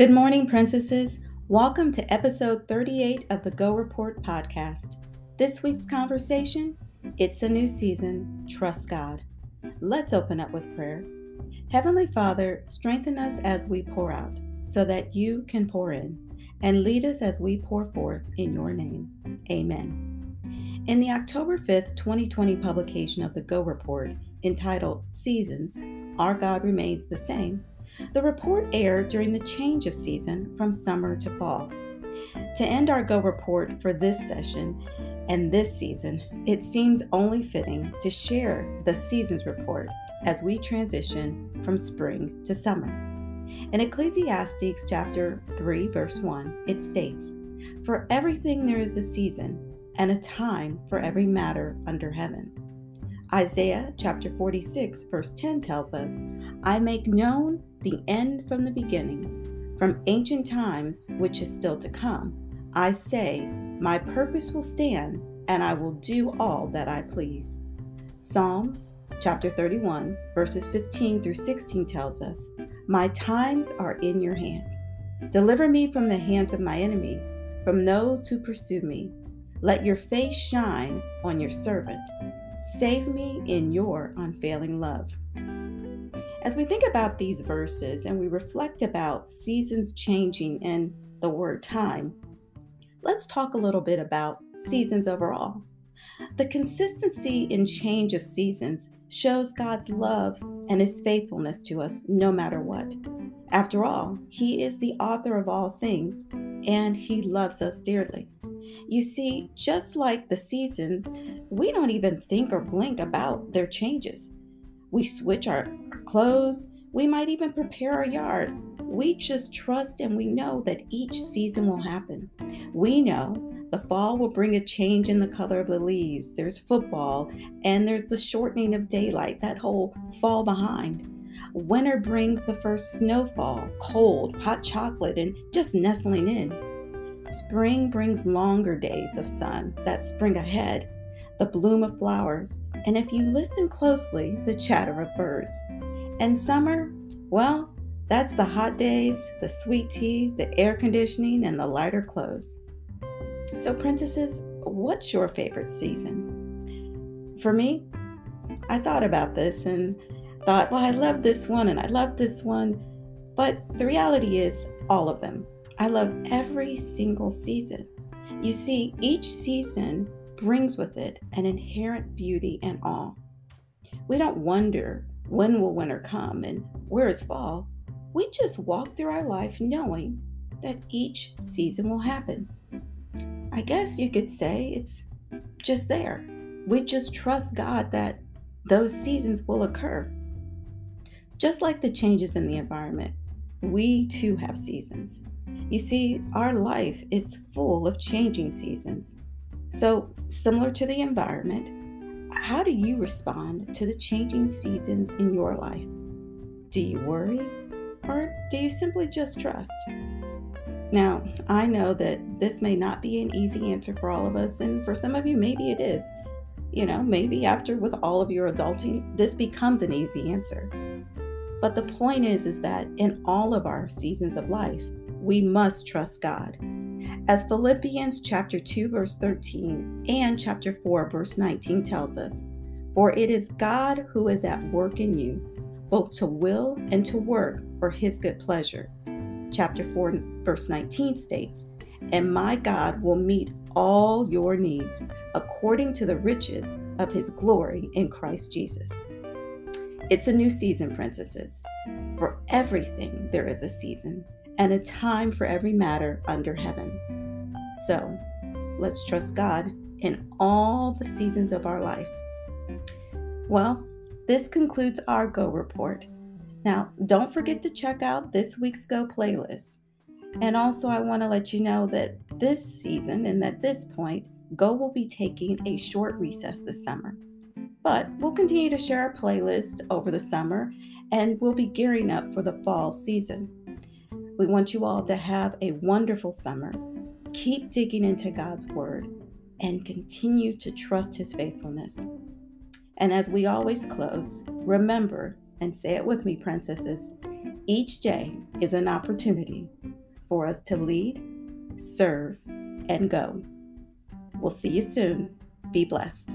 Good morning, princesses. Welcome to episode 38 of the Go Report podcast. This week's conversation it's a new season. Trust God. Let's open up with prayer. Heavenly Father, strengthen us as we pour out so that you can pour in, and lead us as we pour forth in your name. Amen. In the October 5th, 2020 publication of the Go Report entitled Seasons, Our God Remains the Same, the report aired during the change of season from summer to fall. To end our Go report for this session and this season, it seems only fitting to share the seasons report as we transition from spring to summer. In Ecclesiastes chapter 3 verse 1, it states, "For everything there is a season and a time for every matter under heaven." Isaiah chapter 46, verse 10 tells us, I make known the end from the beginning, from ancient times, which is still to come. I say, My purpose will stand, and I will do all that I please. Psalms chapter 31, verses 15 through 16 tells us, My times are in your hands. Deliver me from the hands of my enemies, from those who pursue me. Let your face shine on your servant. Save me in your unfailing love. As we think about these verses and we reflect about seasons changing and the word time, let's talk a little bit about seasons overall. The consistency in change of seasons shows God's love and his faithfulness to us no matter what. After all, he is the author of all things and he loves us dearly. You see, just like the seasons, we don't even think or blink about their changes. We switch our, clothes, we might even prepare our yard. We just trust and we know that each season will happen. We know the fall will bring a change in the color of the leaves. There's football and there's the shortening of daylight, that whole fall behind. Winter brings the first snowfall, cold, hot chocolate, and just nestling in. Spring brings longer days of sun that spring ahead, the bloom of flowers, and if you listen closely, the chatter of birds. And summer, well, that's the hot days, the sweet tea, the air conditioning, and the lighter clothes. So, princesses, what's your favorite season? For me, I thought about this and thought, well, I love this one and I love this one. But the reality is, all of them. I love every single season. You see, each season brings with it an inherent beauty and awe. We don't wonder when will winter come and where is fall. We just walk through our life knowing that each season will happen. I guess you could say it's just there. We just trust God that those seasons will occur. Just like the changes in the environment, we too have seasons. You see, our life is full of changing seasons. So, similar to the environment, how do you respond to the changing seasons in your life? Do you worry or do you simply just trust? Now, I know that this may not be an easy answer for all of us, and for some of you, maybe it is. You know, maybe after with all of your adulting, this becomes an easy answer. But the point is, is that in all of our seasons of life, we must trust God. As Philippians chapter 2 verse 13 and chapter 4 verse 19 tells us, for it is God who is at work in you, both to will and to work for his good pleasure. Chapter 4 verse 19 states, and my God will meet all your needs according to the riches of his glory in Christ Jesus. It's a new season, princesses. For everything, there is a season and a time for every matter under heaven. So let's trust God in all the seasons of our life. Well, this concludes our Go Report. Now, don't forget to check out this week's Go playlist. And also, I want to let you know that this season and at this point, Go will be taking a short recess this summer. But we'll continue to share our playlist over the summer and we'll be gearing up for the fall season. We want you all to have a wonderful summer. Keep digging into God's Word and continue to trust His faithfulness. And as we always close, remember and say it with me, princesses Each day is an opportunity for us to lead, serve, and go. We'll see you soon. Be blessed.